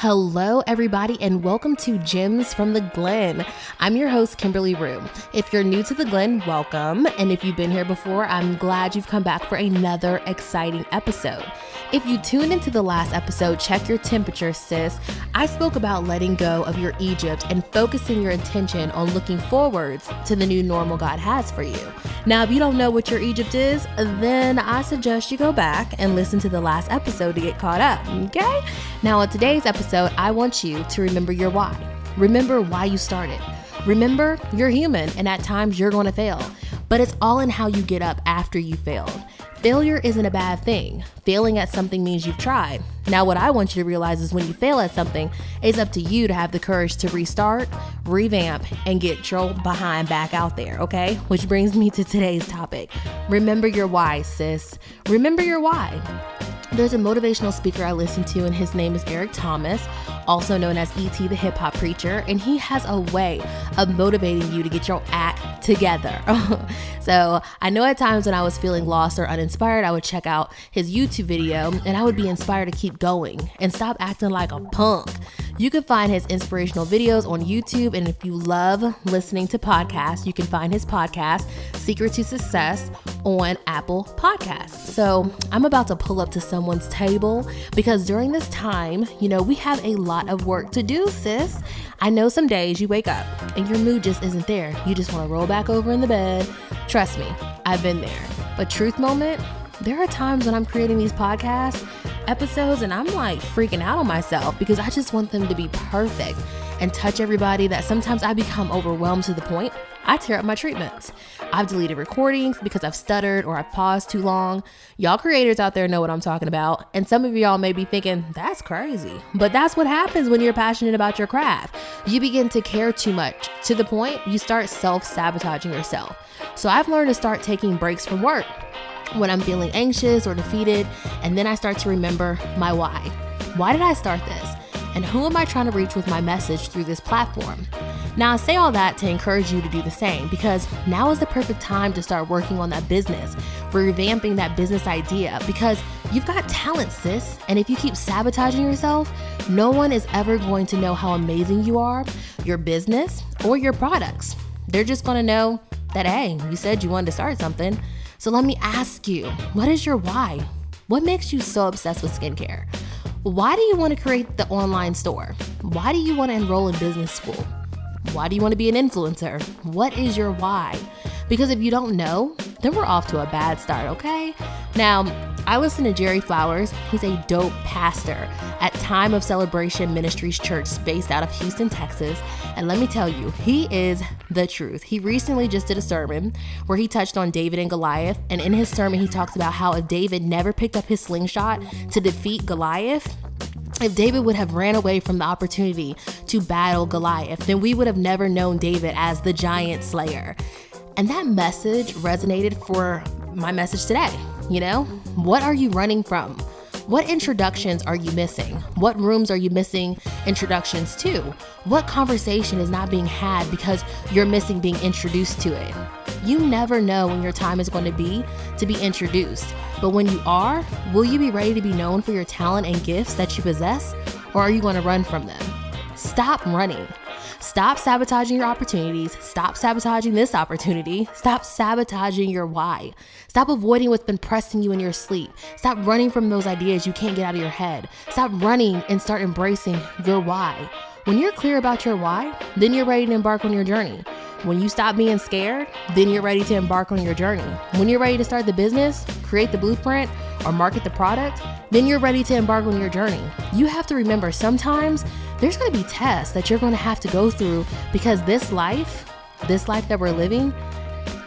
Hello, everybody, and welcome to Gems from the Glenn. I'm your host, Kimberly Rue. If you're new to the Glenn, welcome. And if you've been here before, I'm glad you've come back for another exciting episode. If you tuned into the last episode, check your temperature, sis. I spoke about letting go of your Egypt and focusing your attention on looking forwards to the new normal God has for you. Now, if you don't know what your Egypt is, then I suggest you go back and listen to the last episode to get caught up, okay? Now, on today's episode, I want you to remember your why. Remember why you started. Remember, you're human and at times you're going to fail, but it's all in how you get up after you failed. Failure isn't a bad thing. Failing at something means you've tried. Now, what I want you to realize is when you fail at something, it's up to you to have the courage to restart, revamp, and get your behind back out there, okay? Which brings me to today's topic. Remember your why, sis. Remember your why. There's a motivational speaker I listen to, and his name is Eric Thomas, also known as E.T. the Hip Hop Preacher, and he has a way of motivating you to get your act together. so I know at times when I was feeling lost or uninspired, I would check out his YouTube video and I would be inspired to keep going and stop acting like a punk. You can find his inspirational videos on YouTube, and if you love listening to podcasts, you can find his podcast, Secret to Success, on Apple Podcasts. So I'm about to pull up to someone's table because during this time, you know, we have a lot of work to do, sis. I know some days you wake up and your mood just isn't there. You just want to roll back over in the bed. Trust me, I've been there. But truth moment, there are times when I'm creating these podcasts episodes and I'm like freaking out on myself because I just want them to be perfect and touch everybody that sometimes I become overwhelmed to the point I tear up my treatments. I've deleted recordings because I've stuttered or I've paused too long. Y'all creators out there know what I'm talking about. And some of y'all may be thinking, that's crazy. But that's what happens when you're passionate about your craft. You begin to care too much to the point you start self sabotaging yourself. So I've learned to start taking breaks from work when I'm feeling anxious or defeated, and then I start to remember my why. Why did I start this? And who am I trying to reach with my message through this platform? Now, I say all that to encourage you to do the same because now is the perfect time to start working on that business, revamping that business idea because you've got talent, sis. And if you keep sabotaging yourself, no one is ever going to know how amazing you are, your business, or your products. They're just going to know that, hey, you said you wanted to start something. So let me ask you what is your why? What makes you so obsessed with skincare? Why do you want to create the online store? Why do you want to enroll in business school? Why do you want to be an influencer? What is your why? Because if you don't know, then we're off to a bad start, okay? Now, I listen to Jerry Flowers. He's a dope pastor at Time of Celebration Ministries Church based out of Houston, Texas. And let me tell you, he is the truth. He recently just did a sermon where he touched on David and Goliath. And in his sermon, he talks about how if David never picked up his slingshot to defeat Goliath, if David would have ran away from the opportunity to battle Goliath, then we would have never known David as the giant slayer. And that message resonated for my message today. You know, what are you running from? What introductions are you missing? What rooms are you missing introductions to? What conversation is not being had because you're missing being introduced to it? You never know when your time is going to be to be introduced. But when you are, will you be ready to be known for your talent and gifts that you possess? Or are you going to run from them? Stop running. Stop sabotaging your opportunities. Stop sabotaging this opportunity. Stop sabotaging your why. Stop avoiding what's been pressing you in your sleep. Stop running from those ideas you can't get out of your head. Stop running and start embracing your why. When you're clear about your why, then you're ready to embark on your journey. When you stop being scared, then you're ready to embark on your journey. When you're ready to start the business, create the blueprint, or market the product, then you're ready to embark on your journey. You have to remember sometimes there's going to be tests that you're going to have to go through because this life, this life that we're living,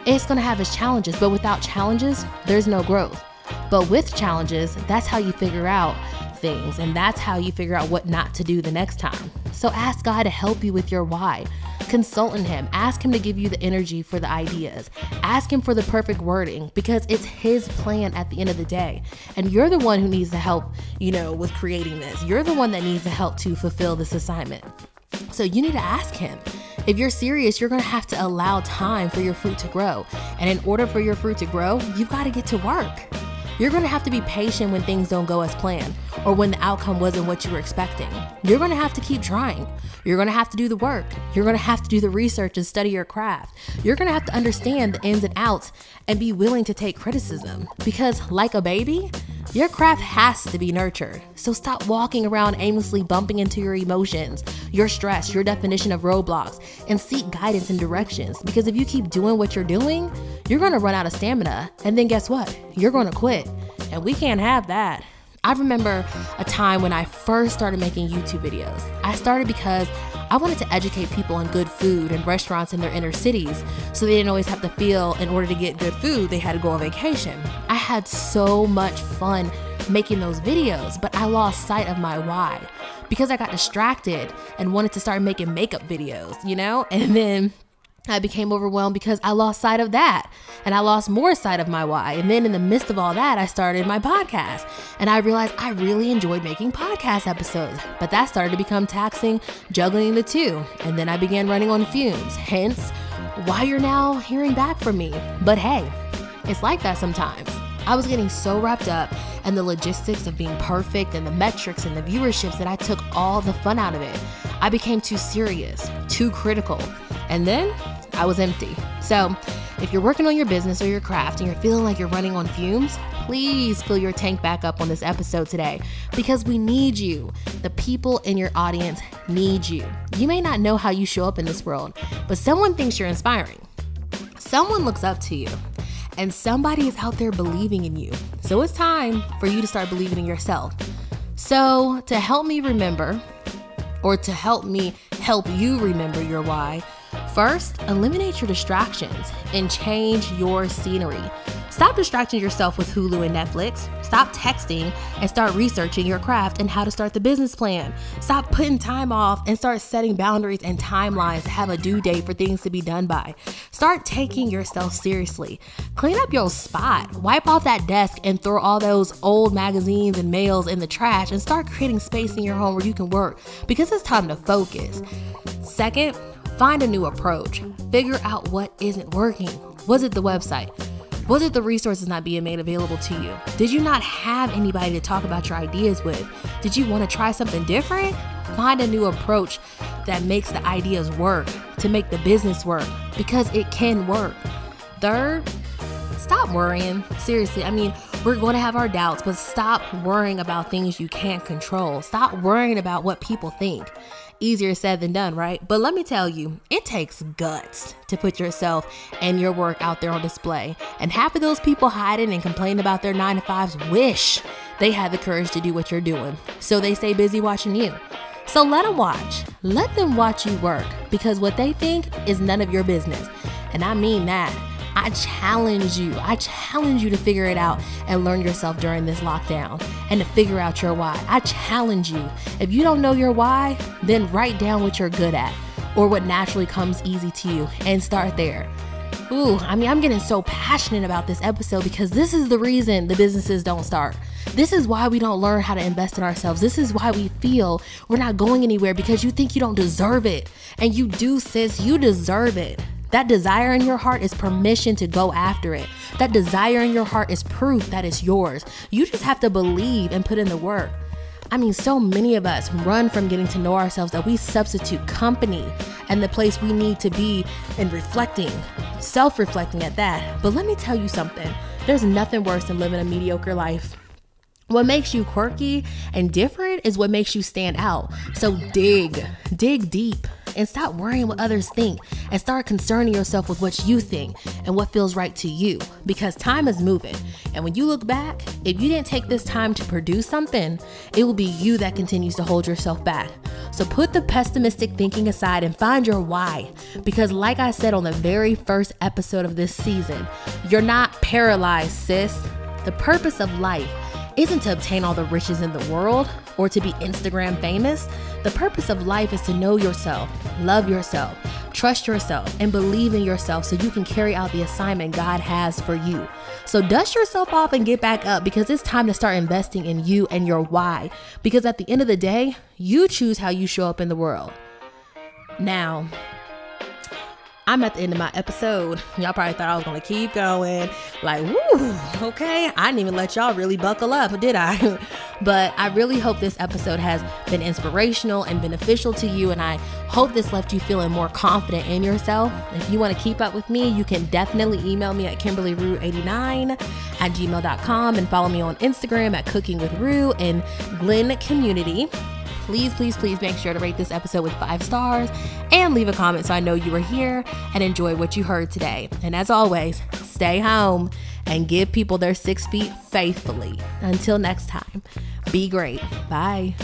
it's going to have its challenges, but without challenges, there's no growth. But with challenges, that's how you figure out things and that's how you figure out what not to do the next time. So ask God to help you with your why. Consult in Him. Ask Him to give you the energy for the ideas. Ask Him for the perfect wording because it's His plan at the end of the day. And you're the one who needs the help, you know, with creating this. You're the one that needs the help to fulfill this assignment. So you need to ask Him. If you're serious, you're gonna have to allow time for your fruit to grow. And in order for your fruit to grow, you've gotta get to work. You're going to have to be patient when things don't go as planned or when the outcome wasn't what you were expecting. You're going to have to keep trying. You're going to have to do the work. You're going to have to do the research and study your craft. You're going to have to understand the ins and outs and be willing to take criticism because, like a baby, your craft has to be nurtured. So stop walking around aimlessly bumping into your emotions, your stress, your definition of roadblocks, and seek guidance and directions. Because if you keep doing what you're doing, you're gonna run out of stamina. And then guess what? You're gonna quit. And we can't have that. I remember a time when I first started making YouTube videos. I started because I wanted to educate people on good food and restaurants in their inner cities so they didn't always have to feel in order to get good food, they had to go on vacation. I had so much fun making those videos, but I lost sight of my why because I got distracted and wanted to start making makeup videos, you know? And then I became overwhelmed because I lost sight of that and I lost more sight of my why. And then in the midst of all that, I started my podcast and I realized I really enjoyed making podcast episodes, but that started to become taxing, juggling the two. And then I began running on fumes, hence why you're now hearing back from me. But hey, it's like that sometimes. I was getting so wrapped up in the logistics of being perfect and the metrics and the viewerships that I took all the fun out of it. I became too serious, too critical. And then I was empty. So, if you're working on your business or your craft and you're feeling like you're running on fumes, please fill your tank back up on this episode today because we need you. The people in your audience need you. You may not know how you show up in this world, but someone thinks you're inspiring. Someone looks up to you, and somebody is out there believing in you. So it's time for you to start believing in yourself. So, to help me remember, or to help me help you remember your why, First, eliminate your distractions and change your scenery. Stop distracting yourself with Hulu and Netflix. Stop texting and start researching your craft and how to start the business plan. Stop putting time off and start setting boundaries and timelines to have a due date for things to be done by. Start taking yourself seriously. Clean up your spot. Wipe off that desk and throw all those old magazines and mails in the trash and start creating space in your home where you can work because it's time to focus. Second, Find a new approach. Figure out what isn't working. Was it the website? Was it the resources not being made available to you? Did you not have anybody to talk about your ideas with? Did you want to try something different? Find a new approach that makes the ideas work to make the business work because it can work. Third, stop worrying. Seriously, I mean, we're going to have our doubts, but stop worrying about things you can't control. Stop worrying about what people think easier said than done, right? But let me tell you, it takes guts to put yourself and your work out there on display. And half of those people hiding and complaining about their nine to fives wish they had the courage to do what you're doing. So they stay busy watching you. So let them watch. Let them watch you work because what they think is none of your business. And I mean that. I challenge you. I challenge you to figure it out and learn yourself during this lockdown and to figure out your why. I challenge you. If you don't know your why, then write down what you're good at or what naturally comes easy to you and start there. Ooh, I mean, I'm getting so passionate about this episode because this is the reason the businesses don't start. This is why we don't learn how to invest in ourselves. This is why we feel we're not going anywhere because you think you don't deserve it. And you do, sis, you deserve it. That desire in your heart is permission to go after it. That desire in your heart is proof that it's yours. You just have to believe and put in the work. I mean, so many of us run from getting to know ourselves that we substitute company and the place we need to be in reflecting, self reflecting at that. But let me tell you something there's nothing worse than living a mediocre life. What makes you quirky and different is what makes you stand out. So dig, dig deep and stop worrying what others think and start concerning yourself with what you think and what feels right to you because time is moving. And when you look back, if you didn't take this time to produce something, it will be you that continues to hold yourself back. So put the pessimistic thinking aside and find your why. Because, like I said on the very first episode of this season, you're not paralyzed, sis. The purpose of life isn't to obtain all the riches in the world or to be Instagram famous. The purpose of life is to know yourself, love yourself, trust yourself, and believe in yourself so you can carry out the assignment God has for you. So dust yourself off and get back up because it's time to start investing in you and your why. Because at the end of the day, you choose how you show up in the world. Now, I'm at the end of my episode. Y'all probably thought I was gonna keep going. Like, woo, okay. I didn't even let y'all really buckle up, did I? but I really hope this episode has been inspirational and beneficial to you. And I hope this left you feeling more confident in yourself. If you want to keep up with me, you can definitely email me at KimberlyRue89 at gmail.com and follow me on Instagram at Cooking with Rue and Glenn Community please, please, please make sure to rate this episode with five stars and leave a comment so I know you were here and enjoy what you heard today. And as always, stay home and give people their six feet faithfully. Until next time, be great. Bye.